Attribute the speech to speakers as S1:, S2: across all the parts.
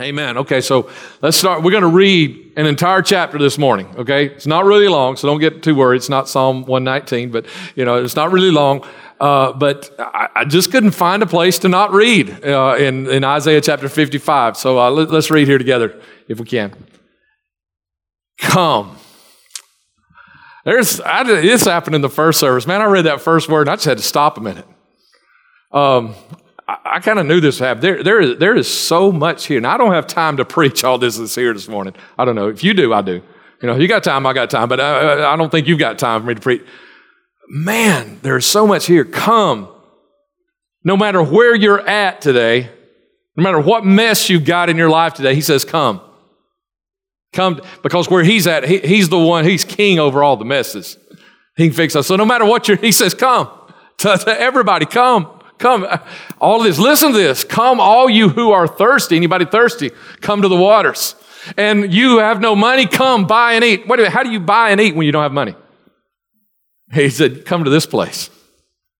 S1: Amen. Okay, so let's start. We're going to read an entire chapter this morning. Okay, it's not really long, so don't get too worried. It's not Psalm 119, but you know it's not really long. Uh, but I, I, just couldn't find a place to not read uh, in, in Isaiah chapter 55. So uh, let, let's read here together if we can. Come. There's I, this happened in the first service. Man, I read that first word and I just had to stop a minute. Um, I, I kind of knew this would happen. There, there, is, there is so much here. And I don't have time to preach all this that's here this morning. I don't know. If you do, I do. You know, you got time, I got time. But I, I don't think you've got time for me to preach. Man, there's so much here. Come. No matter where you're at today, no matter what mess you've got in your life today, he says, Come. Come, because where he's at, he, he's the one, he's king over all the messes. He can fix us. So no matter what you're, he says, Come. To, to everybody, come. Come, all of this. Listen to this. Come, all you who are thirsty. Anybody thirsty? Come to the waters. And you have no money. Come, buy and eat. Wait a minute. How do you buy and eat when you don't have money? He said, Come to this place.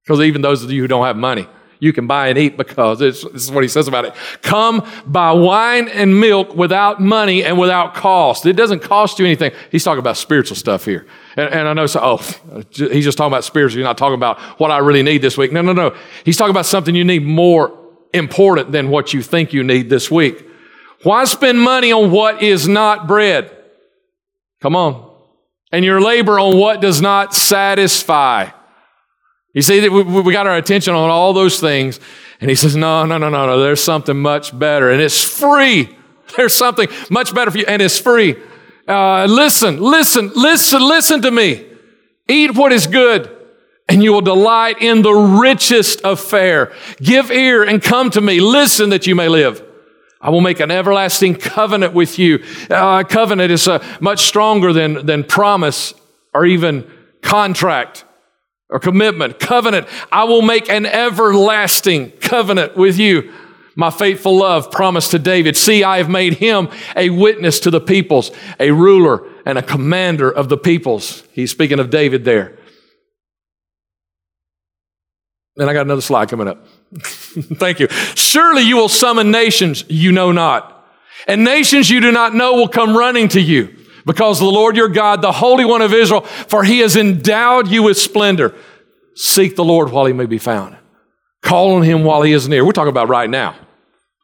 S1: Because even those of you who don't have money, you can buy and eat because this is what he says about it. Come buy wine and milk without money and without cost. It doesn't cost you anything. He's talking about spiritual stuff here. And, and I know, so, oh, he's just talking about spiritual. You're not talking about what I really need this week. No, no, no. He's talking about something you need more important than what you think you need this week. Why spend money on what is not bread? Come on. And your labor on what does not satisfy. You see, that we got our attention on all those things. And he says, no, no, no, no, no. There's something much better. And it's free. There's something much better for you. And it's free. Uh, listen, listen, listen, listen to me. Eat what is good and you will delight in the richest of fare. Give ear and come to me. Listen that you may live. I will make an everlasting covenant with you. Uh, covenant is uh, much stronger than, than promise or even contract or commitment. Covenant. I will make an everlasting covenant with you. My faithful love promised to David. See, I have made him a witness to the peoples, a ruler and a commander of the peoples. He's speaking of David there. And I got another slide coming up. Thank you. Surely you will summon nations you know not. And nations you do not know will come running to you because the Lord your God, the Holy One of Israel, for he has endowed you with splendor. Seek the Lord while he may be found. Call on him while he is near. We're talking about right now.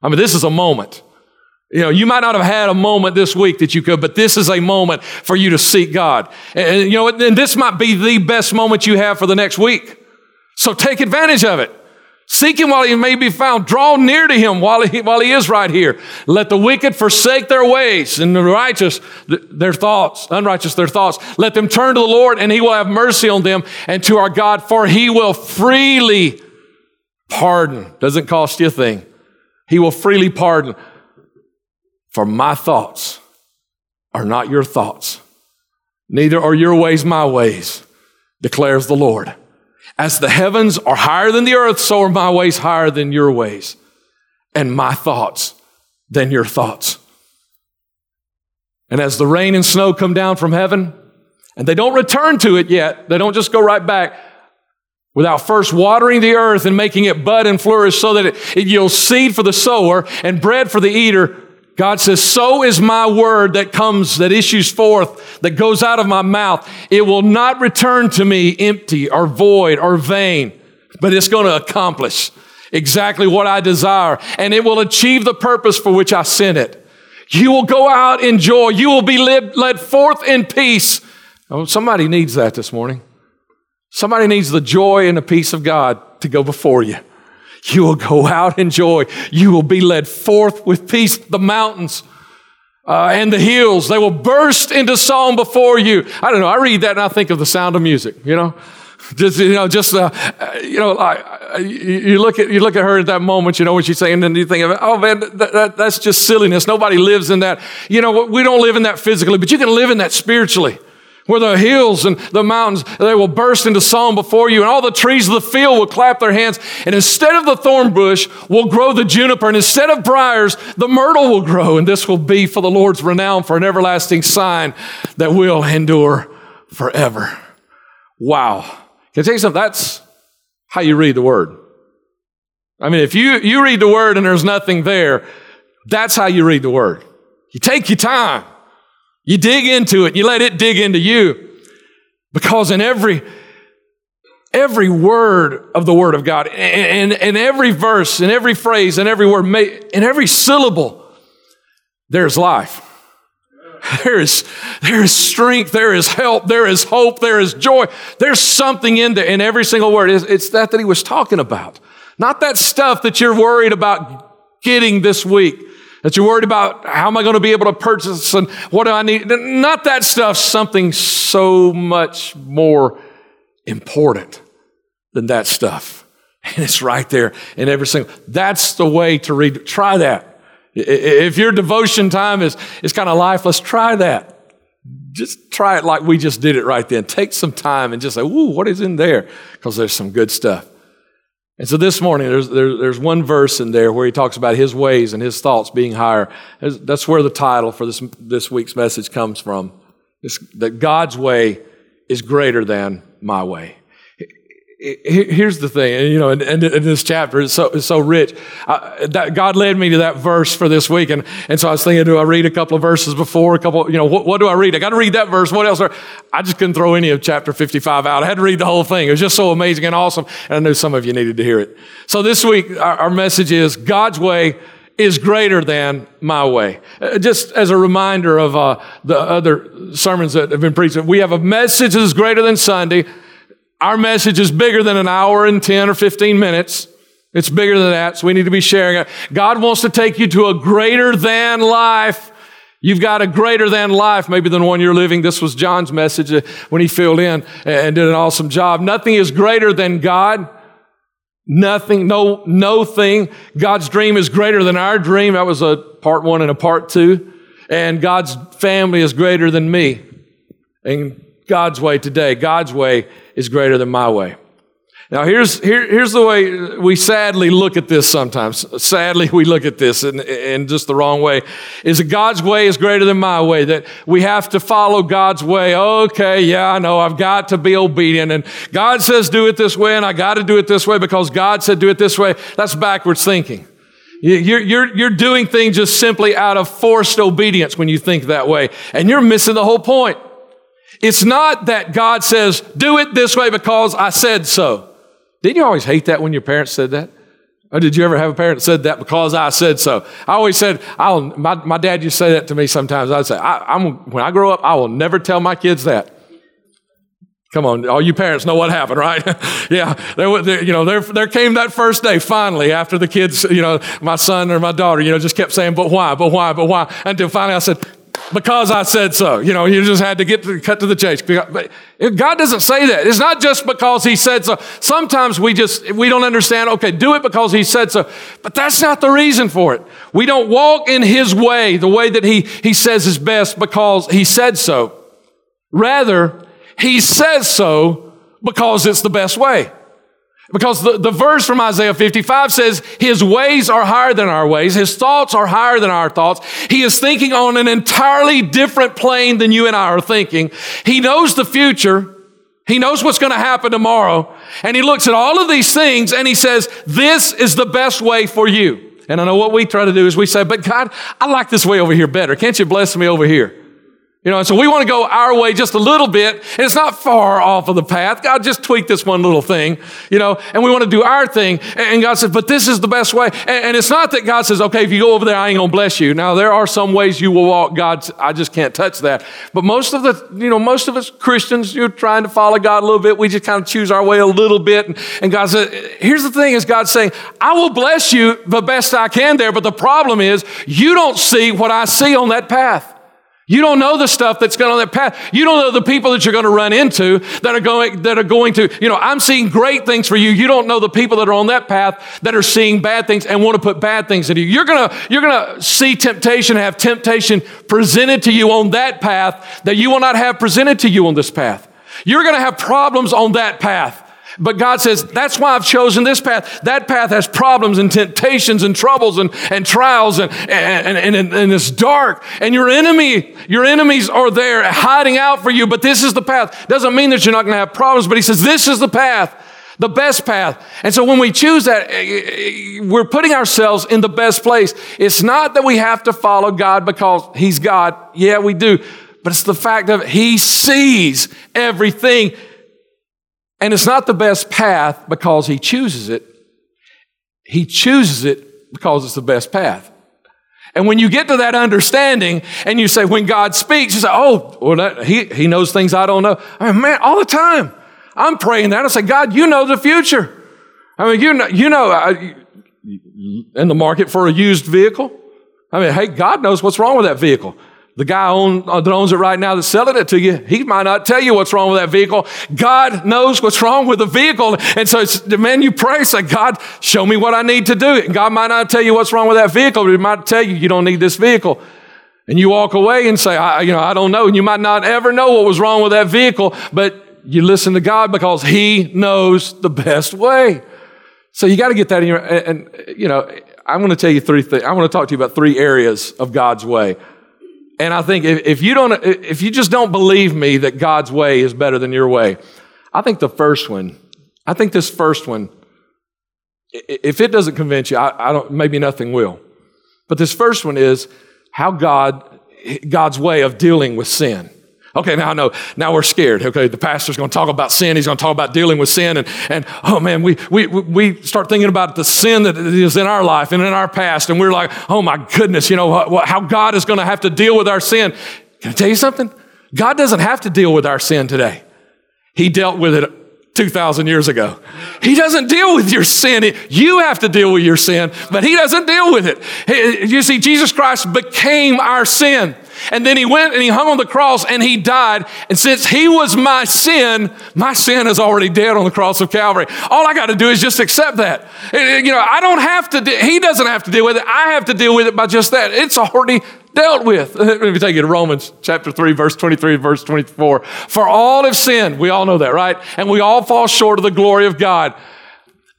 S1: I mean, this is a moment. You know, you might not have had a moment this week that you could, but this is a moment for you to seek God. And, you know, and this might be the best moment you have for the next week. So take advantage of it. Seek him while he may be found. Draw near to him while he, while he is right here. Let the wicked forsake their ways and the righteous their thoughts, unrighteous their thoughts. Let them turn to the Lord and he will have mercy on them and to our God, for he will freely pardon. Doesn't cost you a thing. He will freely pardon. For my thoughts are not your thoughts, neither are your ways my ways, declares the Lord. As the heavens are higher than the earth, so are my ways higher than your ways, and my thoughts than your thoughts. And as the rain and snow come down from heaven, and they don't return to it yet, they don't just go right back without first watering the earth and making it bud and flourish so that it, it yields seed for the sower and bread for the eater, God says, So is my word that comes, that issues forth, that goes out of my mouth. It will not return to me empty or void or vain, but it's going to accomplish exactly what I desire, and it will achieve the purpose for which I sent it. You will go out in joy. You will be led, led forth in peace. Oh, somebody needs that this morning. Somebody needs the joy and the peace of God to go before you. You will go out in joy. You will be led forth with peace. The mountains uh, and the hills, they will burst into song before you. I don't know. I read that and I think of the sound of music, you know? Just, you know, just, uh, you know, I, you look at, you look at her at that moment, you know what she's saying, and you think, of, oh man, that, that, that's just silliness. Nobody lives in that. You know, we don't live in that physically, but you can live in that spiritually where the hills and the mountains, they will burst into song before you, and all the trees of the field will clap their hands. And instead of the thorn bush will grow the juniper, and instead of briars, the myrtle will grow. And this will be for the Lord's renown, for an everlasting sign that will endure forever. Wow. Can I tell you something? That's how you read the word. I mean, if you, you read the word and there's nothing there, That's how you read the word. You take your time. You dig into it. You let it dig into you. Because in every, every word of the word of God, and, and, every verse, and every phrase, and every word, in every syllable, there's life. There is, there is strength, there is help, there is hope, there is joy. There's something in there in every single word. It's, it's that that he was talking about. Not that stuff that you're worried about getting this week, that you're worried about how am I going to be able to purchase and what do I need. Not that stuff, something so much more important than that stuff. And it's right there in every single. That's the way to read. Try that. If your devotion time is, is kind of lifeless, try that. Just try it like we just did it right then. Take some time and just say, ooh, what is in there? Because there's some good stuff. And so this morning, there's, there, there's one verse in there where he talks about his ways and his thoughts being higher. That's where the title for this, this week's message comes from. It's that God's way is greater than my way here's the thing, and you know, in, in, this chapter, it's so, so rich. Uh, that God led me to that verse for this week, and, and so I was thinking, do I read a couple of verses before? A couple, you know, what, what do I read? I got to read that verse. What else? I just couldn't throw any of chapter 55 out. I had to read the whole thing. It was just so amazing and awesome, and I knew some of you needed to hear it. So this week, our, our message is God's way is greater than my way. Uh, just as a reminder of uh, the other sermons that have been preached, we have a message that is greater than Sunday. Our message is bigger than an hour and 10 or 15 minutes. It's bigger than that, so we need to be sharing it. God wants to take you to a greater than life. You've got a greater than life, maybe than one you're living. This was John's message uh, when he filled in and did an awesome job. Nothing is greater than God. Nothing, no, no thing. God's dream is greater than our dream. That was a part one and a part two. And God's family is greater than me. And God's way today, God's way is greater than my way. Now, here's, here, here's the way we sadly look at this sometimes. Sadly, we look at this in, in just the wrong way. Is that God's way is greater than my way, that we have to follow God's way. Okay, yeah, I know, I've got to be obedient. And God says do it this way, and I got to do it this way because God said do it this way. That's backwards thinking. You're, you're, you're doing things just simply out of forced obedience when you think that way. And you're missing the whole point. It's not that God says, do it this way because I said so. Didn't you always hate that when your parents said that? Or did you ever have a parent that said that because I said so? I always said, I'll, my, my dad used to say that to me sometimes. I'd say, I, am when I grow up, I will never tell my kids that. Come on, all you parents know what happened, right? yeah, there, there, you know, there, there came that first day finally after the kids, you know, my son or my daughter, you know, just kept saying, but why, but why, but why? Until finally I said, because I said so. You know, you just had to get to, cut to the chase. But God doesn't say that. It's not just because He said so. Sometimes we just, we don't understand, okay, do it because He said so. But that's not the reason for it. We don't walk in His way, the way that He, he says is best because He said so. Rather, He says so because it's the best way. Because the, the verse from Isaiah 55 says, His ways are higher than our ways. His thoughts are higher than our thoughts. He is thinking on an entirely different plane than you and I are thinking. He knows the future. He knows what's going to happen tomorrow. And He looks at all of these things and He says, This is the best way for you. And I know what we try to do is we say, But God, I like this way over here better. Can't you bless me over here? You know, and so we want to go our way just a little bit, and it's not far off of the path. God just tweaked this one little thing, you know, and we want to do our thing. And God says, but this is the best way. And, it's not that God says, okay, if you go over there, I ain't going to bless you. Now, there are some ways you will walk. God, I just can't touch that. But most of the, you know, most of us Christians, you're trying to follow God a little bit. We just kind of choose our way a little bit. And, and God says, here's the thing is God saying, I will bless you the best I can there. But the problem is you don't see what I see on that path. You don't know the stuff that's going on that path. You don't know the people that you're going to run into that are going, that are going to, you know, I'm seeing great things for you. You don't know the people that are on that path that are seeing bad things and want to put bad things into you. You're going to, you're going to see temptation, have temptation presented to you on that path that you will not have presented to you on this path. You're going to have problems on that path. But God says, that's why I've chosen this path. That path has problems and temptations and troubles and, and trials and, and, and, and, and it's dark. And your enemy, your enemies are there hiding out for you, but this is the path. Doesn't mean that you're not going to have problems, but he says, this is the path the best path. And so when we choose that, eh, eh, we're putting ourselves in the best place. It's not that we have to follow God because He's God. Yeah, we do. But it's the fact of He sees everything. And it's not the best path because He chooses it. He chooses it because it's the best path. And when you get to that understanding and you say, when God speaks, you say, oh, well, that, he, he knows things I don't know. I mean, man, all the time. I'm praying that. I say, God, you know the future. I mean, you know, you know, uh, in the market for a used vehicle. I mean, hey, God knows what's wrong with that vehicle. The guy own, uh, that owns it right now that's selling it to you, he might not tell you what's wrong with that vehicle. God knows what's wrong with the vehicle. And so man, you pray, say, God, show me what I need to do. And God might not tell you what's wrong with that vehicle, but he might tell you you don't need this vehicle. And you walk away and say, I, you know, I don't know. And you might not ever know what was wrong with that vehicle, but you listen to God because He knows the best way. So you got to get that in your, and, and you know, I'm going to tell you three things. I want to talk to you about three areas of God's way. And I think if, if you don't, if you just don't believe me that God's way is better than your way, I think the first one, I think this first one, if it doesn't convince you, I, I don't, maybe nothing will. But this first one is how God, God's way of dealing with sin. Okay, now I know. Now we're scared. Okay, the pastor's going to talk about sin. He's going to talk about dealing with sin. And, and oh man, we, we, we start thinking about the sin that is in our life and in our past. And we're like, oh my goodness, you know, how God is going to have to deal with our sin. Can I tell you something? God doesn't have to deal with our sin today. He dealt with it 2,000 years ago. He doesn't deal with your sin. You have to deal with your sin, but He doesn't deal with it. You see, Jesus Christ became our sin. And then He went and He hung on the cross and He died. And since He was my sin, my sin is already dead on the cross of Calvary. All I got to do is just accept that. Eh, eh, you know, I don't have to, de- He doesn't have to deal with it. I have to deal with it by just that. It's already dealt with. Let me take you to Romans chapter 3, verse 23, verse 24. For all have sinned. We all know that, right? And we all fall short of the glory of God.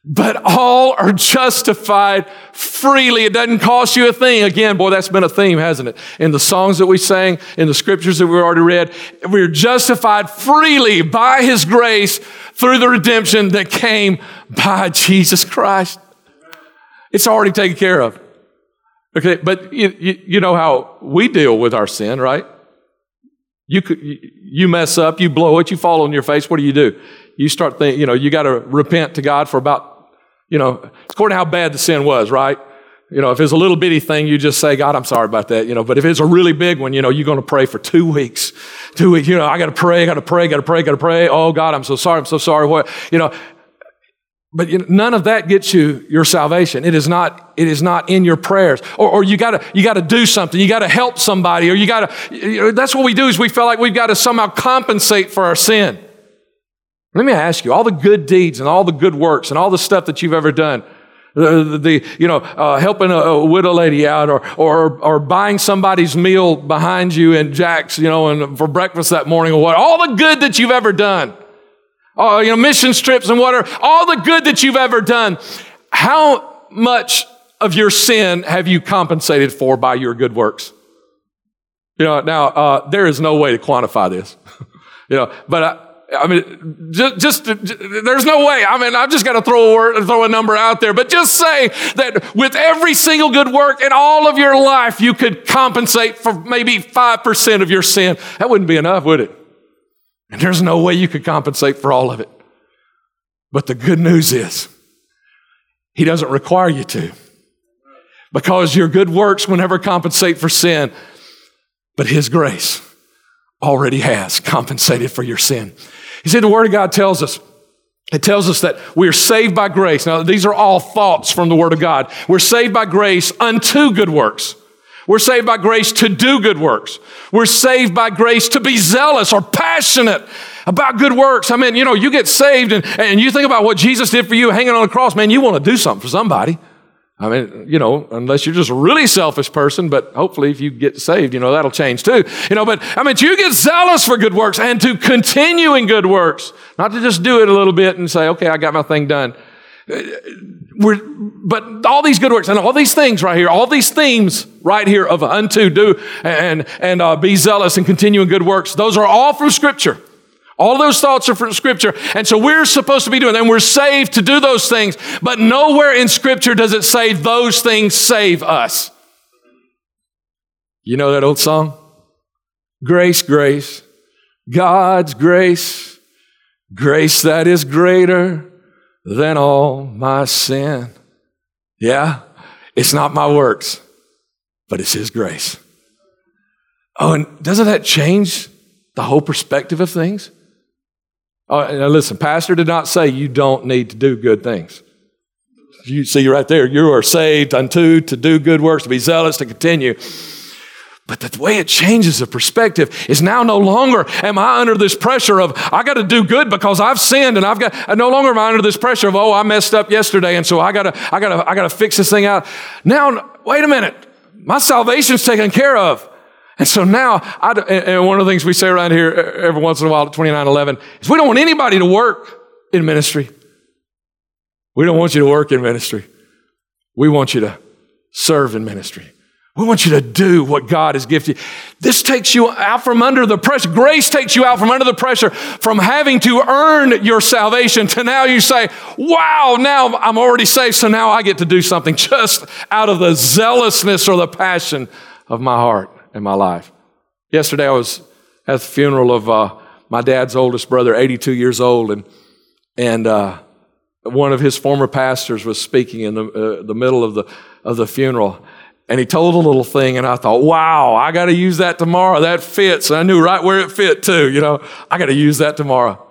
S1: But all are justified freely. It doesn't cost you a thing. Again, boy, that's been a theme, hasn't it? In the songs that we sang, in the scriptures that we already read, we're justified freely by His grace through the redemption that came by Jesus Christ. It's already taken care of. Okay, but you, you, you, know how we deal with our sin, right? You, you mess up, you blow it, you fall on your face. What do you do? You start thinking, you know, you got to repent to God for about, you know, according to how bad the sin was, right? You know, if it's a little bitty thing, you just say, God, I'm sorry about that, you know. But if it's a really big one, you know, you're going to pray for two weeks. Two weeks, you know, I got to pray, I got to pray, got to pray, got to pray. Oh, God, I'm so sorry, I'm so sorry. What, you know, but you know, none of that gets you your salvation. It is not, it is not in your prayers. Or, or you gotta, you gotta do something. You gotta help somebody. Or you gotta, you know, that's what we do is we feel like we've got to somehow compensate for our sin. Let me ask you, all the good deeds and all the good works and all the stuff that you've ever done, the, the you know, uh, helping a, a, widow lady out or, or, or buying somebody's meal behind you in Jack's, you know, and for breakfast that morning or what, all the good that you've ever done oh, you know, mission trips and whatever, all the good that you've ever done. How much of your sin have you compensated for by your good works? You know, now, uh, there is no way to quantify this. you know, but I, I mean, just, just, there's no way. I mean, I've just got to throw a word, throw a number out there, but just say that with every single good work in all of your life, you could compensate for maybe 5% of your sin. That wouldn't be enough, would it? And there's no way you could compensate for all of it. But the good news is, He doesn't require you to. Because your good works will never compensate for sin, but His grace already has compensated for your sin. You see, the Word of God tells us, it tells us that we are saved by grace. Now, these are all thoughts from the Word of God. We're saved by grace unto good works. We're saved by grace to do good works. We're saved by grace to be zealous or passionate about good works. I mean, you know, you get saved and, and you think about what Jesus did for you hanging on the cross, man, you want to do something for somebody. I mean, you know, unless you're just a really selfish person, but hopefully if you get saved, you know, that'll change too. You know, but I mean, you get zealous for good works and to continue in good works, not to just do it a little bit and say, okay, I got my thing done. We're, but all these good works and all these things right here, all these themes right here of unto, do, and, and uh, be zealous and continue in good works, those are all from Scripture. All those thoughts are from Scripture. And so we're supposed to be doing, and we're saved to do those things. But nowhere in Scripture does it say those things save us. You know that old song? Grace, grace, God's grace, grace that is greater than all my sin. Yeah, it's not my works, but it's His grace. Oh, and doesn't that change the whole perspective of things? Now listen, Pastor did not say you don't need to do good things. You see right there, you are saved unto to do good works, to be zealous, to continue. But the way it changes the perspective is now no longer am I under this pressure of I got to do good because I've sinned and I've got no longer am I under this pressure of oh I messed up yesterday and so I got to I got to I got to fix this thing out. Now wait a minute. My salvation's taken care of. And so now, I, and one of the things we say around here every once in a while at 2911 is we don't want anybody to work in ministry. We don't want you to work in ministry. We want you to serve in ministry. We want you to do what God has gifted you. This takes you out from under the pressure. Grace takes you out from under the pressure from having to earn your salvation to now you say, wow, now I'm already saved, so now I get to do something just out of the zealousness or the passion of my heart and my life. Yesterday I was at the funeral of uh, my dad's oldest brother, 82 years old, and, and uh, one of his former pastors was speaking in the, uh, the middle of the, of the funeral. And he told a little thing, and I thought, wow, I got to use that tomorrow. That fits. And I knew right where it fit, too. You know, I got to use that tomorrow.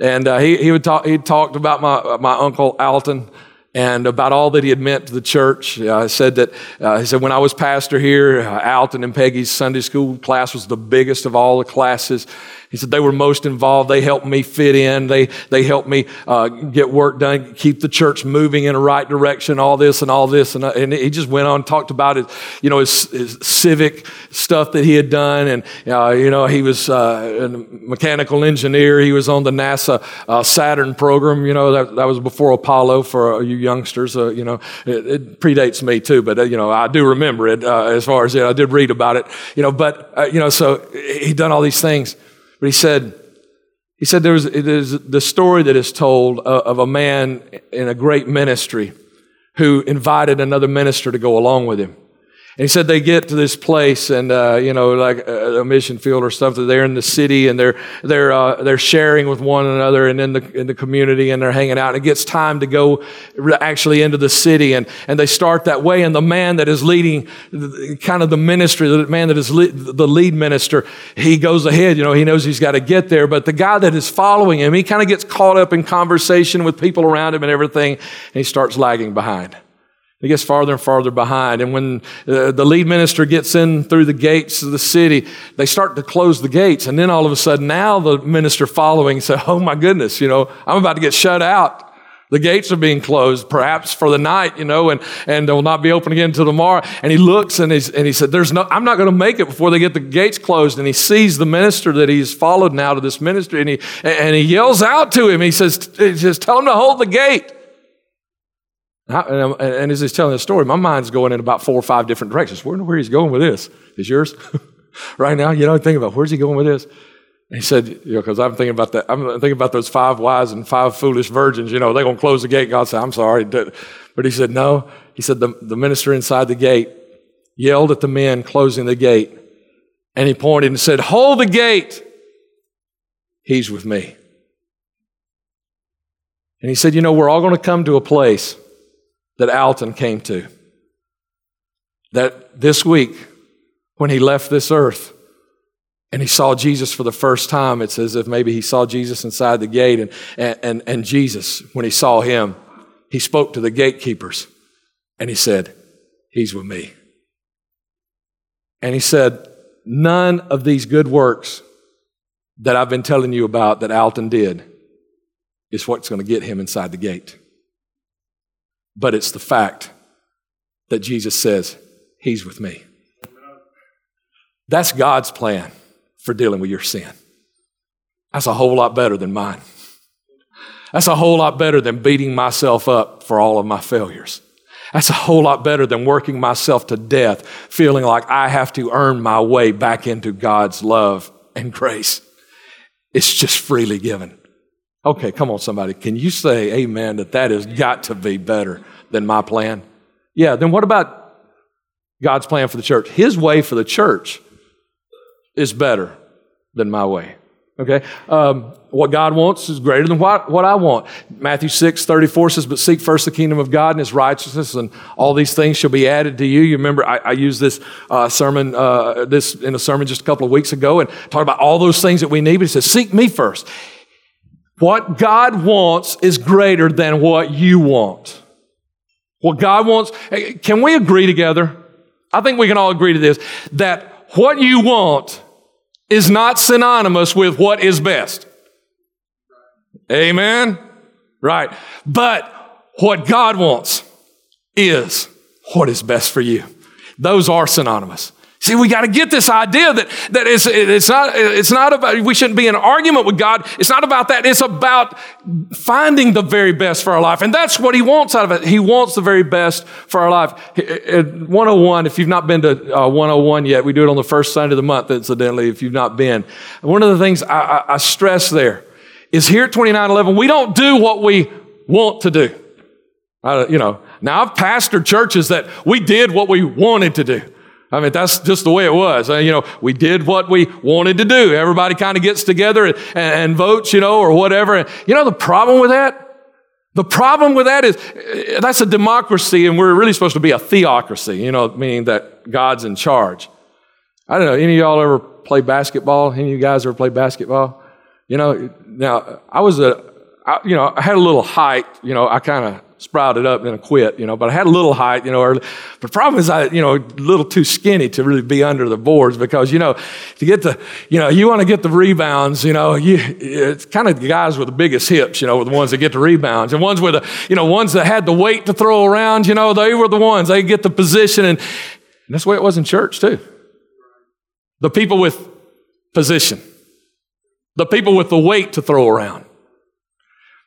S1: And uh, he, he would talk, he talked about my, my uncle Alton and about all that he had meant to the church. Uh, said that uh, he said when I was pastor here, uh, Alton and Peggy's Sunday school class was the biggest of all the classes. He said they were most involved. They helped me fit in. They they helped me uh, get work done, keep the church moving in the right direction. All this and all this, and, uh, and he just went on talked about it. You know his, his civic stuff that he had done, and uh, you know he was uh, a mechanical engineer. He was on the NASA uh, Saturn program. You know that that was before Apollo for uh, you youngsters. you know it, it, predates me too, but you know I do remember it as far as you know, I did read about it. You know, but you know so he done all these things. But he said, he said there is the story that is told uh, of a man in a great ministry who invited another minister to go along with him. He said they get to this place and, uh, you know, like a, a, mission field or something. They're in the city and they're, they're, uh, they're sharing with one another and in the, in the community and they're hanging out. And it gets time to go actually into the city and, and they start that way. And the man that is leading kind of the ministry, the man that is le- the lead minister, he goes ahead. You know, he knows he's got to get there. But the guy that is following him, he kind of gets caught up in conversation with people around him and everything. And he starts lagging behind. He gets farther and farther behind. And when uh, the lead minister gets in through the gates of the city, they start to close the gates. And then all of a sudden, now the minister following said, Oh my goodness, you know, I'm about to get shut out. The gates are being closed, perhaps for the night, you know, and, and they'll not be open again until tomorrow. And he looks and, he's, and he said, There's no, I'm not going to make it before they get the gates closed. And he sees the minister that he's followed now to this ministry and he, and he yells out to him. He says, he says, Tell him to hold the gate. And, and, as he's telling the story, my mind's going in about four or five different directions. Where, where he's going with this? Is yours? right now, you know, think about where's he going with this? And he said, you know, because I'm thinking about that. I'm thinking about those five wise and five foolish virgins. You know, they're going to close the gate. God said, I'm sorry. But he said, no. He said, the, the minister inside the gate yelled at the men closing the gate. And he pointed and said, Hold the gate. He's with me. And he said, You know, we're all going to come to a place that Alton came to. That this week, when he left this earth and he saw Jesus for the first time, it's as if maybe he saw Jesus inside the gate. And, and, and, and Jesus, when he saw him, he spoke to the gatekeepers and he said, He's with me. And he said, None of these good works that I've been telling you about that Alton did is what's going to get him inside the gate but it's the fact that Jesus says, He's with me. That's God's plan for dealing with your sin. That's a whole lot better than mine. That's a whole lot better than beating myself up for all of my failures. That's a whole lot better than working myself to death, feeling like I have to earn my way back into God's love and grace. It's just freely given. Okay, come on, somebody. Can you say amen that that has got to be better than my plan? Yeah, then what about God's plan for the church? His way for the church is better than my way. Okay? Um, what God wants is greater than what, what I want. Matthew 6, 34 says, But seek first the kingdom of God and his righteousness, and all these things shall be added to you. You remember, I, I used this uh, sermon, uh, this in a sermon just a couple of weeks ago, and talked about all those things that we need. But he says, Seek me first. What God wants is greater than what you want. What God wants, eh, can we agree together? I think we can all agree to this that what you want is not synonymous with what is best. Amen? Right. But what God wants is what is best for you. Those are synonymous. See, we got to get this idea that, that it's, it's, not, it's not about, we shouldn't be in argument with God. It's not about that. It's about finding the very best for our life. And that's what He wants out of it. He wants the very best for our life. At 101, if you've not been to uh, 101 yet, we do it on the first Sunday of the month, incidentally, if you've not been. One of the things I, I, I stress there is here at 2911, we don't do what we want to do. Uh, you know, now I've pastored churches that we did what we wanted to do. I mean, that's just the way it was. Uh, you know, we did what we wanted to do. Everybody kind of gets together and, and, votes, you know, or whatever. And, you know, the problem with that? The problem with that is uh, that's a democracy, and we're really supposed to be a theocracy, you know, meaning that God's in charge. I don't know, any of y'all ever play basketball? Any of you guys ever play basketball? You know, now I was a, I, you know, I had a little height, you know, I kind of sprouted up and quit, you know, but I had a little height, you know. But the problem is I, you know, a little too skinny to really be under the boards because, you know, to get the, you know, you want to get the rebounds, you know, you, it's kind of the guys with the biggest hips, you know, were the ones that get the rebounds. And ones with the, you know, ones that had the weight to throw around, you know, they were the ones, they get the position. And, and that's the way it was in church too. The people with position. The people with the weight to throw around.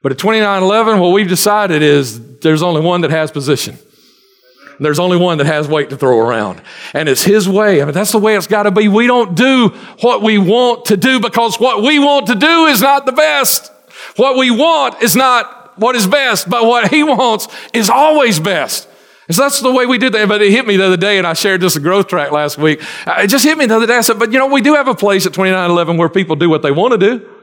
S1: But at 2911, what we've decided is there's only one that has position. There's only one that has weight to throw around. And it's His way. I mean, that's the way it's got to be. We don't do what we want to do because what we want to do is not the best. What we want is not what is best, but what He wants is always best. So that's the way we did that. But it hit me the other day, and I shared this a growth track last week. Uh, it just hit me the other day. I said, but you know, we do have a place at 2911 where people do what they want to do.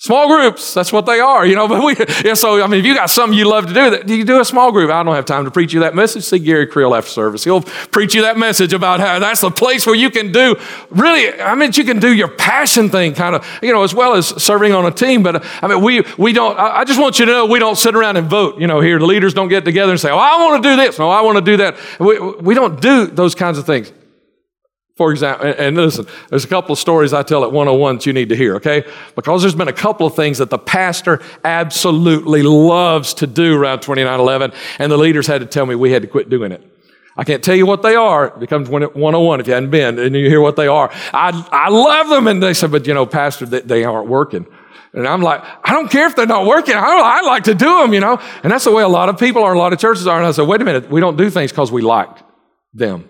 S1: Small groups, that's what they are, you know. But we, yeah, so I mean, if you got something you love to do, that you do a small group. I don't have time to preach you that message. See Gary Creel after service; he'll preach you that message about how that's the place where you can do really. I mean, you can do your passion thing, kind of, you know, as well as serving on a team. But uh, I mean, we we don't. I, I just want you to know we don't sit around and vote. You know, here the leaders don't get together and say, "Oh, I want to do this," "No, I want to do that." We we don't do those kinds of things. For example, and listen, there's a couple of stories I tell at 101 that you need to hear, okay? Because there's been a couple of things that the pastor absolutely loves to do around 2911, and the leaders had to tell me we had to quit doing it. I can't tell you what they are. It becomes 101 if you hadn't been, and you hear what they are. I, I love them. And they said, but you know, Pastor, they, they aren't working. And I'm like, I don't care if they're not working. I, I like to do them, you know? And that's the way a lot of people are, a lot of churches are. And I said, wait a minute, we don't do things because we like them.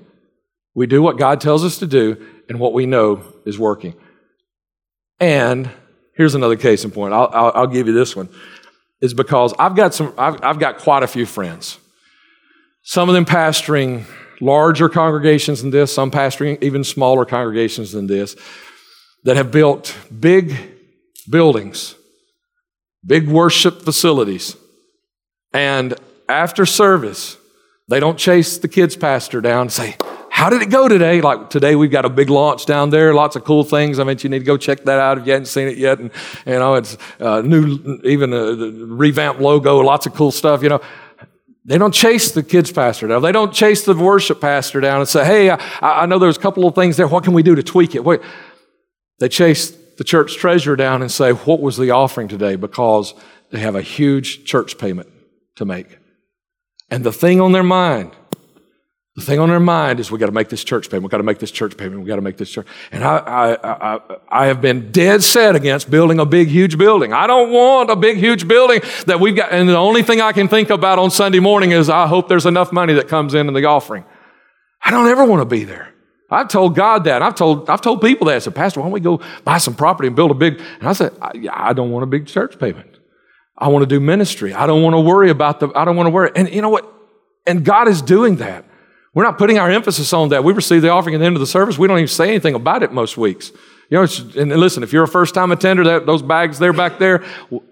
S1: We do what God tells us to do and what we know is working. And here's another case in point. I'll, I'll, I'll give you this one. Is because I've got some, I've, I've got quite a few friends. Some of them pastoring larger congregations than this, some pastoring even smaller congregations than this, that have built big buildings, big worship facilities. And after service, they don't chase the kids' pastor down and say, how did it go today? Like today, we've got a big launch down there, lots of cool things. I mean, you need to go check that out if you hadn't seen it yet. And, you know, it's uh, new, even a, revamped logo, lots of cool stuff, you know. They don't chase the kids pastor down. They don't chase the worship pastor down and say, hey, I, I know there's a couple of things there. What can we do to tweak it? Wait. They chase the church treasurer down and say, what was the offering today? Because they have a huge church payment to make. And the thing on their mind the thing on their mind is we got to make this church payment. We got to make this church payment. We got to make this church. And I, I, I, I have been dead set against building a big, huge building. I don't want a big, huge building that we've got. And the only thing I can think about on Sunday morning is I hope there's enough money that comes in in the offering. I don't ever want to be there. I've told God that. I've told, I've told people that. I said, Pastor, why don't we go buy some property and build a big, and I said, I, I don't want a big church payment. I want to do ministry. I don't want to worry about the, I don't want to worry. And you know what? And God is doing that. We're not putting our emphasis on that. We receive the offering at the end of the service. We don't even say anything about it most weeks. You know, and listen, if you're a first time attender, that, those bags there back there,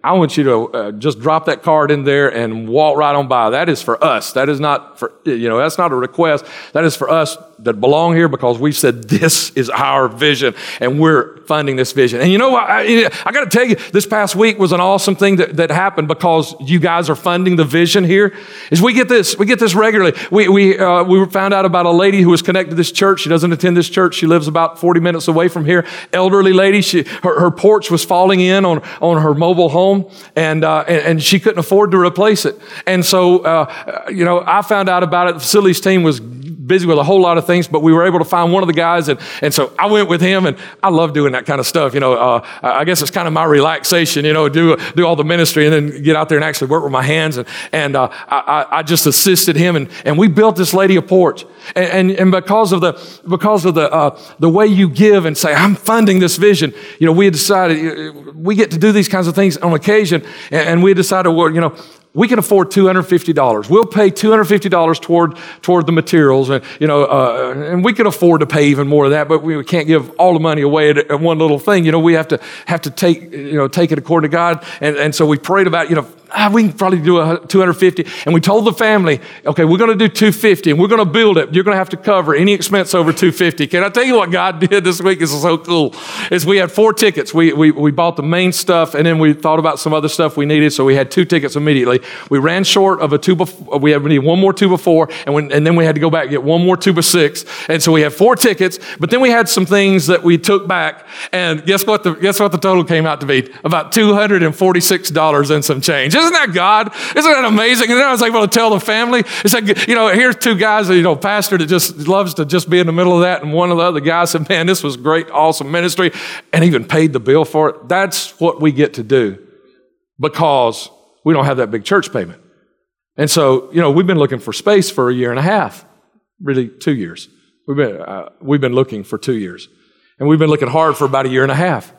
S1: I want you to uh, just drop that card in there and walk right on by. That is for us. That is not for, you know, that's not a request. That is for us that belong here because we said this is our vision and we're funding this vision. And you know what? I, I got to tell you, this past week was an awesome thing that, that happened because you guys are funding the vision here. Is we get this, we get this regularly. We, we, uh, we found out about a lady who was connected to this church. She doesn't attend this church. She lives about 40 minutes away from here. Elderly lady. She, her, her porch was falling in on, on her mobile home and, uh, and, and, she couldn't afford to replace it. And so, uh, you know, I found out about it. The facilities team was busy with a whole lot of things, but we were able to find one of the guys. And, and so I went with him and I love doing that kind of stuff. You know, uh, I guess it's kind of my relaxation, you know, do, do all the ministry and then get out there and actually work with my hands. And, and uh, I, I just assisted him and, and we built this lady a porch. And, and, and because of the, because of the, uh, the way you give and say, I'm funding this vision, you know, we had decided we get to do these kinds of things on occasion. And, and we decided, well, you know, we can afford $250. We'll pay $250 toward, toward the materials. And, you know, uh, and we can afford to pay even more of that, but we can't give all the money away at, at, one little thing. You know, we have to, have to take, you know, take it according to God. And, and so we prayed about, you know, ah, we can probably do a 250. And we told the family, okay, we're going to do 250 and we're going to build it. You're going to have to cover any expense over 250. Can I tell you what God did this week This is so cool? Is we had four tickets. We, we, we bought the main stuff and then we thought about some other stuff we needed. So we had two tickets immediately. We ran short of a two by four, we had we one more two by four and, when, and then we had to go back and get one more two by six. And so we had four tickets, but then we had some things that we took back. And guess what the, guess what the total came out to be? About $246 and some change. Isn't that God? Isn't that amazing? And then I was able to tell the family, it's like, you know, here's two guys, you know, pastor that just loves to just be in the middle of that. And one of the other guys said, man, this was great, awesome ministry, and even paid the bill for it. That's what we get to do because we don't have that big church payment. And so, you know, we've been looking for space for a year and a half, really two years. We've been, uh, we've been looking for two years. And we've been looking hard for about a year and a half.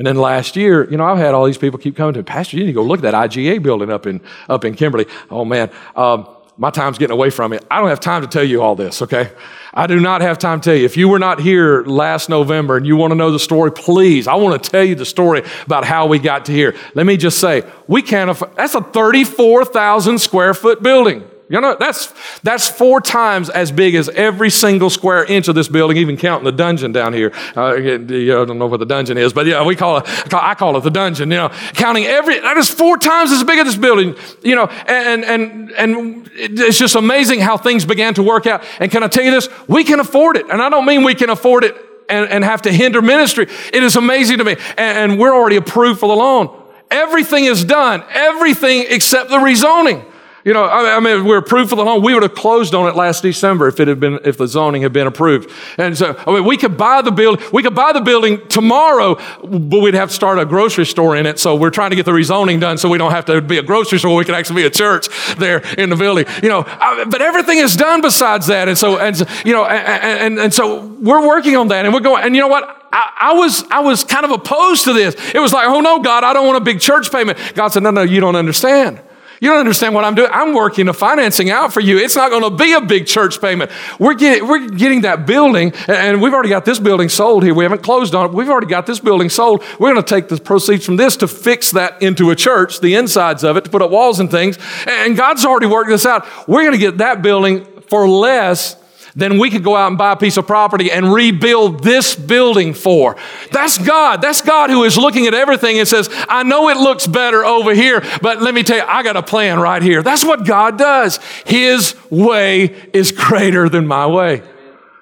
S1: And then last year, you know, I've had all these people keep coming to me, Pastor, you need to go look at that IGA building up in, up in Kimberly. Oh man, um, my time's getting away from it. I don't have time to tell you all this, okay? I do not have time to tell you. If you were not here last November and you want to know the story, please, I want to tell you the story about how we got to here. Let me just say, we can't afford, that's a 34,000 square foot building. You know, that's, that's four times as big as every single square inch of this building, even counting the dungeon down here. Uh, I don't know what the dungeon is, but yeah, we call it, I call it the dungeon, you know, counting every, that is four times as big as this building, you know, and, and, and it's just amazing how things began to work out. And can I tell you this? We can afford it. And I don't mean we can afford it and, and have to hinder ministry. It is amazing to me. And, and we're already approved for the loan. Everything is done. Everything except the rezoning. You know, I mean, we're approved for the home, We would have closed on it last December if it had been, if the zoning had been approved. And so, I mean, we could buy the building, we could buy the building tomorrow, but we'd have to start a grocery store in it. So we're trying to get the rezoning done so we don't have to be a grocery store. We can actually be a church there in the building. You know, but everything is done besides that. And so, and, you know, and, and, and so we're working on that and we're going, and you know what? I, I, was I was kind of opposed to this. It was like, oh no, God, I don't want a big church payment. God said, no, no, you don't understand. You don't understand what I'm doing. I'm working the financing out for you. It's not going to be a big church payment. We're getting, we're getting that building, and we've already got this building sold here. We haven't closed on it. We've already got this building sold. We're going to take the proceeds from this to fix that into a church, the insides of it, to put up walls and things. And God's already worked this out. We're going to get that building for less then we could go out and buy a piece of property and rebuild this building for. That's God. That's God who is looking at everything and says, I know it looks better over here, but let me tell you, I got a plan right here. That's what God does. His way is greater than my way.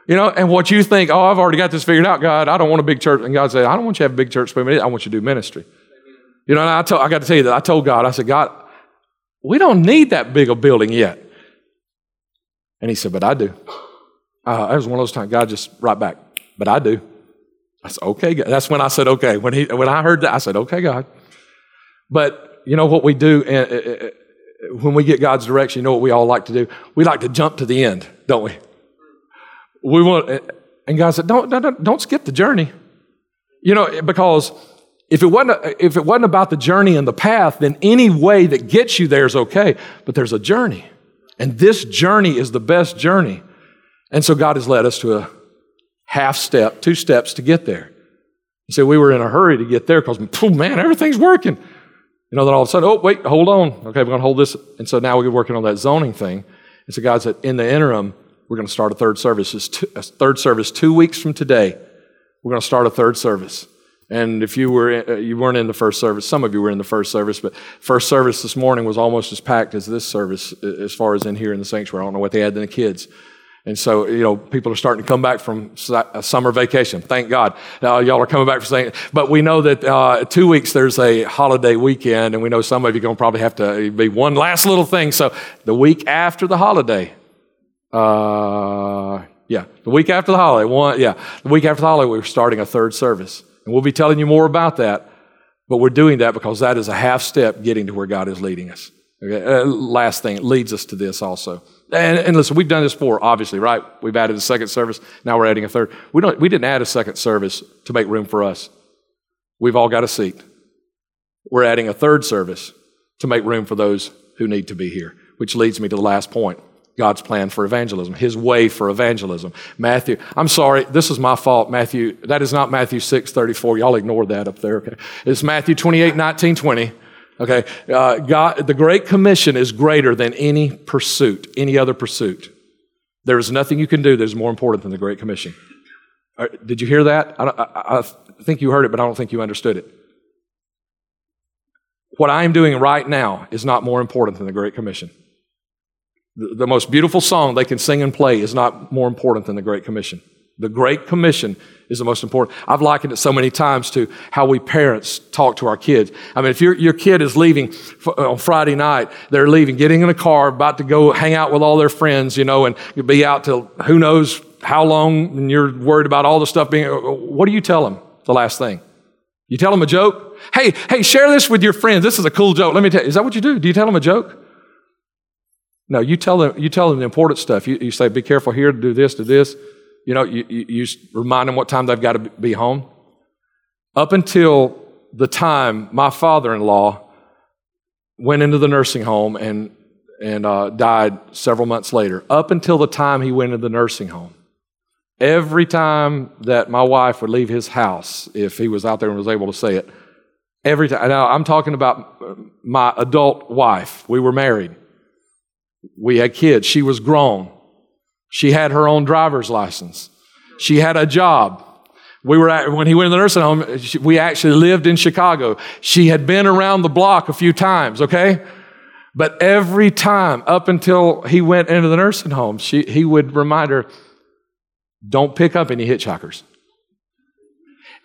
S1: You know, and what you think, oh, I've already got this figured out, God, I don't want a big church. And God said, I don't want you to have a big church, but I want you to do ministry. You know, I, told, I got to tell you that. I told God, I said, God, we don't need that big a building yet. And he said, but I do. Uh, it was one of those times, God just right back, but I do. I said, okay. That's when I said, okay. When, he, when I heard that, I said, okay, God. But you know what we do when we get God's direction, you know what we all like to do? We like to jump to the end, don't we? We want, And God said, don't, don't, don't skip the journey. You know, because if it, wasn't, if it wasn't about the journey and the path, then any way that gets you there is okay. But there's a journey. And this journey is the best journey. And so God has led us to a half step, two steps to get there. You say we were in a hurry to get there because, oh, man, everything's working. You know, then all of a sudden, oh, wait, hold on. Okay, we're going to hold this. And so now we're working on that zoning thing. And so God said, in the interim, we're going to start a third service. Two, a third service two weeks from today. We're going to start a third service. And if you were uh, you weren't in the first service, some of you were in the first service, but first service this morning was almost as packed as this service as far as in here in the sanctuary. I don't know what they had in the kids. And so, you know, people are starting to come back from a summer vacation. Thank God. Now, y'all are coming back for saying, but we know that uh, two weeks there's a holiday weekend, and we know some of you are going to probably have to be one last little thing. So, the week after the holiday, uh, yeah, the week after the holiday, one, yeah, the week after the holiday, we're starting a third service. And we'll be telling you more about that, but we're doing that because that is a half step getting to where God is leading us. Okay? Uh, last thing, leads us to this also. And, and, listen, we've done this before, obviously, right? We've added a second service. Now we're adding a third. We, don't, we didn't add a second service to make room for us. We've all got a seat. We're adding a third service to make room for those who need to be here, which leads me to the last point God's plan for evangelism, His way for evangelism. Matthew, I'm sorry, this is my fault, Matthew. That is not Matthew 6 34. Y'all ignore that up there, okay? It's Matthew 28 19 20. Okay, uh, God, the Great Commission is greater than any pursuit, any other pursuit. There is nothing you can do that is more important than the Great Commission. Uh, did you hear that? I, I, I think you heard it, but I don't think you understood it. What I am doing right now is not more important than the Great Commission. The, the most beautiful song they can sing and play is not more important than the Great Commission. The Great Commission is the most important. I've likened it so many times to how we parents talk to our kids. I mean, if your, your kid is leaving uh, on Friday night, they're leaving, getting in a car, about to go hang out with all their friends, you know, and be out till who knows how long, and you're worried about all the stuff being, uh, what do you tell them? The last thing. You tell them a joke? Hey, hey, share this with your friends. This is a cool joke. Let me tell you, is that what you do? Do you tell them a joke? No, you tell them, you tell them the important stuff. You, you say, be careful here do this, do this. You know, you, you, you remind them what time they've got to be home. Up until the time my father in law went into the nursing home and, and uh, died several months later, up until the time he went into the nursing home, every time that my wife would leave his house, if he was out there and was able to say it, every time. Now, I'm talking about my adult wife. We were married, we had kids. She was grown. She had her own driver's license. She had a job. We were at, when he went to the nursing home, we actually lived in Chicago. She had been around the block a few times, okay? But every time up until he went into the nursing home, she, he would remind her, don't pick up any hitchhikers.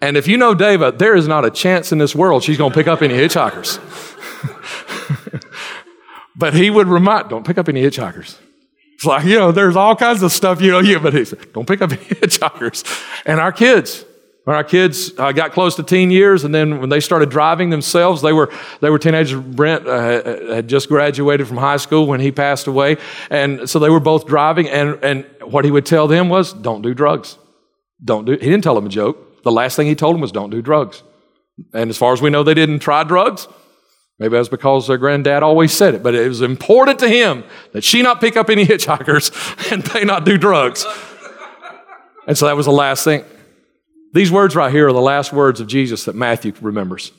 S1: And if you know David, there is not a chance in this world she's going to pick up any hitchhikers. but he would remind, don't pick up any hitchhikers. It's like, you know, there's all kinds of stuff, you know, yeah, but he said, don't pick up hitchhikers. And our kids, when our kids uh, got close to teen years, and then when they started driving themselves, they were they were teenagers. Brent uh, had just graduated from high school when he passed away, and so they were both driving. And and what he would tell them was, "Don't do drugs. Don't do." He didn't tell them a joke. The last thing he told them was, "Don't do drugs." And as far as we know, they didn't try drugs. Maybe that's because their granddad always said it, but it was important to him that she not pick up any hitchhikers and they not do drugs. And so that was the last thing. These words right here are the last words of Jesus that Matthew remembers.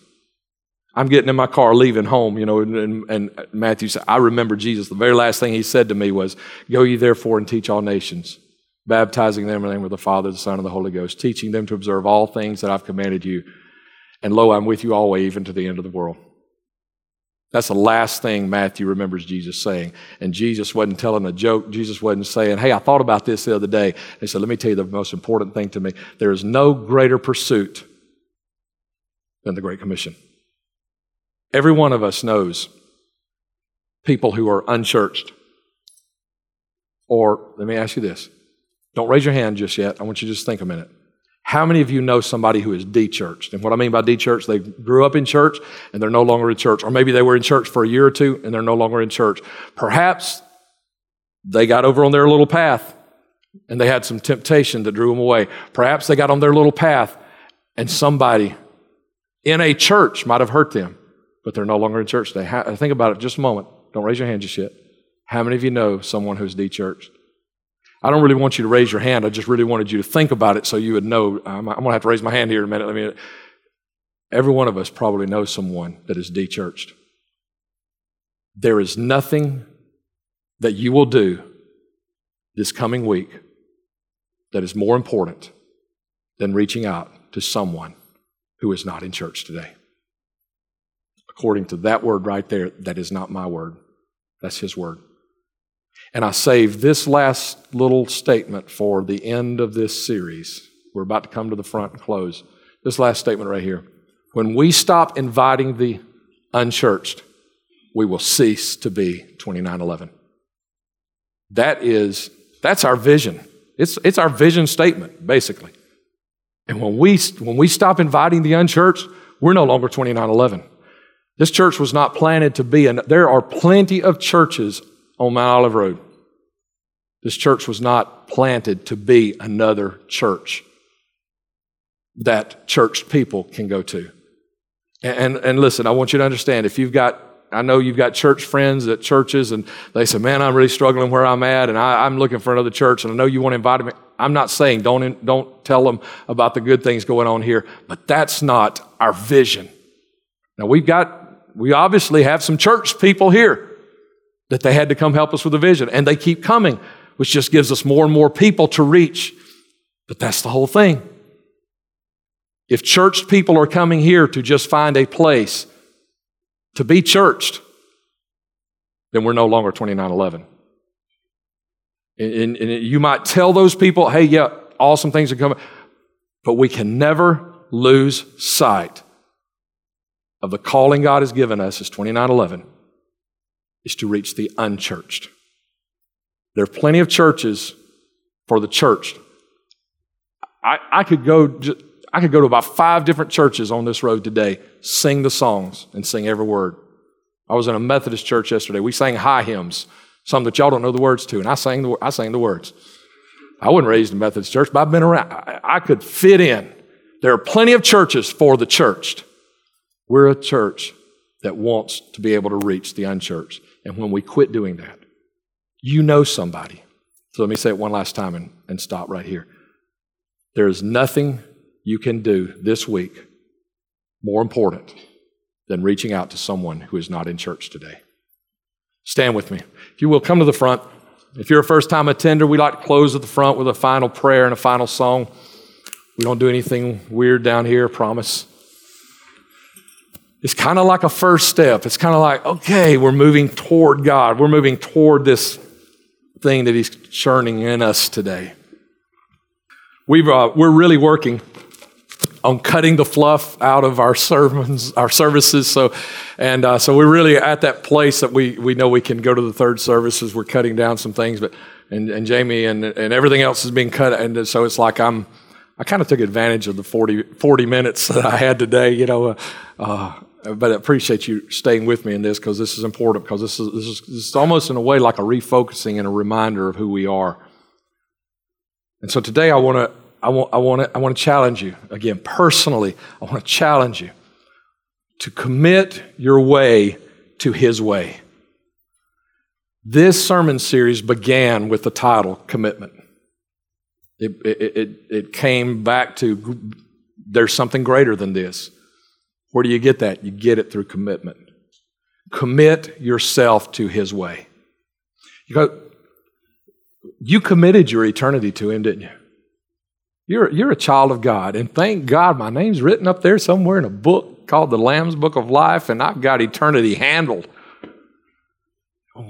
S1: I'm getting in my car leaving home, you know, and, and, Matthew said, I remember Jesus. The very last thing he said to me was, Go ye therefore and teach all nations, baptizing them in the name of the Father, the Son, and the Holy Ghost, teaching them to observe all things that I've commanded you. And lo, I'm with you always, even to the end of the world. That's the last thing Matthew remembers Jesus saying. And Jesus wasn't telling a joke. Jesus wasn't saying, Hey, I thought about this the other day. He said, Let me tell you the most important thing to me. There is no greater pursuit than the Great Commission. Every one of us knows people who are unchurched. Or let me ask you this. Don't raise your hand just yet. I want you to just think a minute. How many of you know somebody who is de-churched? And what I mean by de-churched, they grew up in church and they're no longer in church. Or maybe they were in church for a year or two and they're no longer in church. Perhaps they got over on their little path and they had some temptation that drew them away. Perhaps they got on their little path and somebody in a church might have hurt them, but they're no longer in church today. think about it just a moment. Don't raise your hand just yet. How many of you know someone who's de-churched? I don't really want you to raise your hand. I just really wanted you to think about it so you would know. I'm, I'm going to have to raise my hand here in a minute. Let me. Every one of us probably knows someone that is de-churched. There is nothing that you will do this coming week that is more important than reaching out to someone who is not in church today. According to that word right there, that is not my word, that's his word. And I saved this last little statement for the end of this series. We're about to come to the front and close. This last statement right here. When we stop inviting the unchurched, we will cease to be 2911. That is, that's our vision. It's, it's our vision statement, basically. And when we, when we stop inviting the unchurched, we're no longer 2911. This church was not planted to be, and there are plenty of churches on Mount Olive Road. This church was not planted to be another church that church people can go to. And, and, listen, I want you to understand if you've got I know you've got church friends at churches and they say, man, I'm really struggling where I'm at and I, am looking for another church and I know you want to invite me. I'm not saying don't, don't tell them about the good things going on here, but that's not our vision. Now we've got, we obviously have some church people here that they had to come help us with the vision and they keep coming, which just gives us more and more people to reach. But that's the whole thing. If church people are coming here to just find a place to be churched, then we're no longer 2911. And, and, you might tell those people, hey, yeah, awesome things are coming, but we can never lose sight of the calling God has given us as 2911 is to reach the unchurched. There are plenty of churches for the church. I, I could go I could go to about five different churches on this road today, sing the songs, and sing every word. I was in a Methodist church yesterday. We sang high hymns, some that y'all don't know the words to, and I sang the, I sang the words. I wasn't raised in a Methodist church, but I've been around. I, I could fit in. There are plenty of churches for the churched. We're a church that wants to be able to reach the unchurched. And when we quit doing that, you know somebody. So let me say it one last time and, and stop right here. There is nothing you can do this week more important than reaching out to someone who is not in church today? Stand with me. If you will, come to the front. If you're a first time attender, we like to close at the front with a final prayer and a final song. We don't do anything weird down here, promise. It's kind of like a first step. It's kind of like, okay, we're moving toward God. We're moving toward this thing that He's churning in us today. We've, uh, we're really working on cutting the fluff out of our sermons, our services. So, and uh, so we're really at that place that we we know we can go to the third services. We're cutting down some things, but and, and Jamie and and everything else is being cut, and so it's like I'm. I kind of took advantage of the 40, 40 minutes that I had today, you know. Uh, uh, but I appreciate you staying with me in this because this is important because this is, this is, this is almost in a way like a refocusing and a reminder of who we are. And so today I want to I want, I, want to, I want to challenge you, again, personally, I want to challenge you to commit your way to His way. This sermon series began with the title Commitment. It, it, it, it came back to there's something greater than this. Where do you get that? You get it through commitment. Commit yourself to His way. You, committed your eternity to Him, didn't you? You're, you're a child of God. And thank God my name's written up there somewhere in a book called the Lamb's Book of Life, and I've got eternity handled.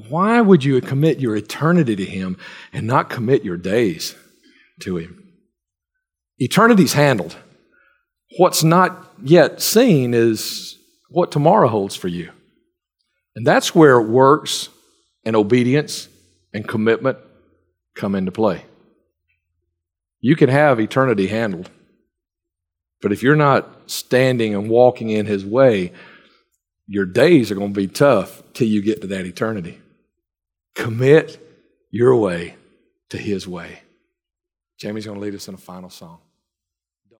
S1: Why would you commit your eternity to Him and not commit your days to Him? Eternity's handled. What's not yet seen is what tomorrow holds for you. And that's where works and obedience and commitment come into play. You can have eternity handled. But if you're not standing and walking in His way, your days are going to be tough till you get to that eternity. Commit your way to His way. Jamie's going to lead us in a final song.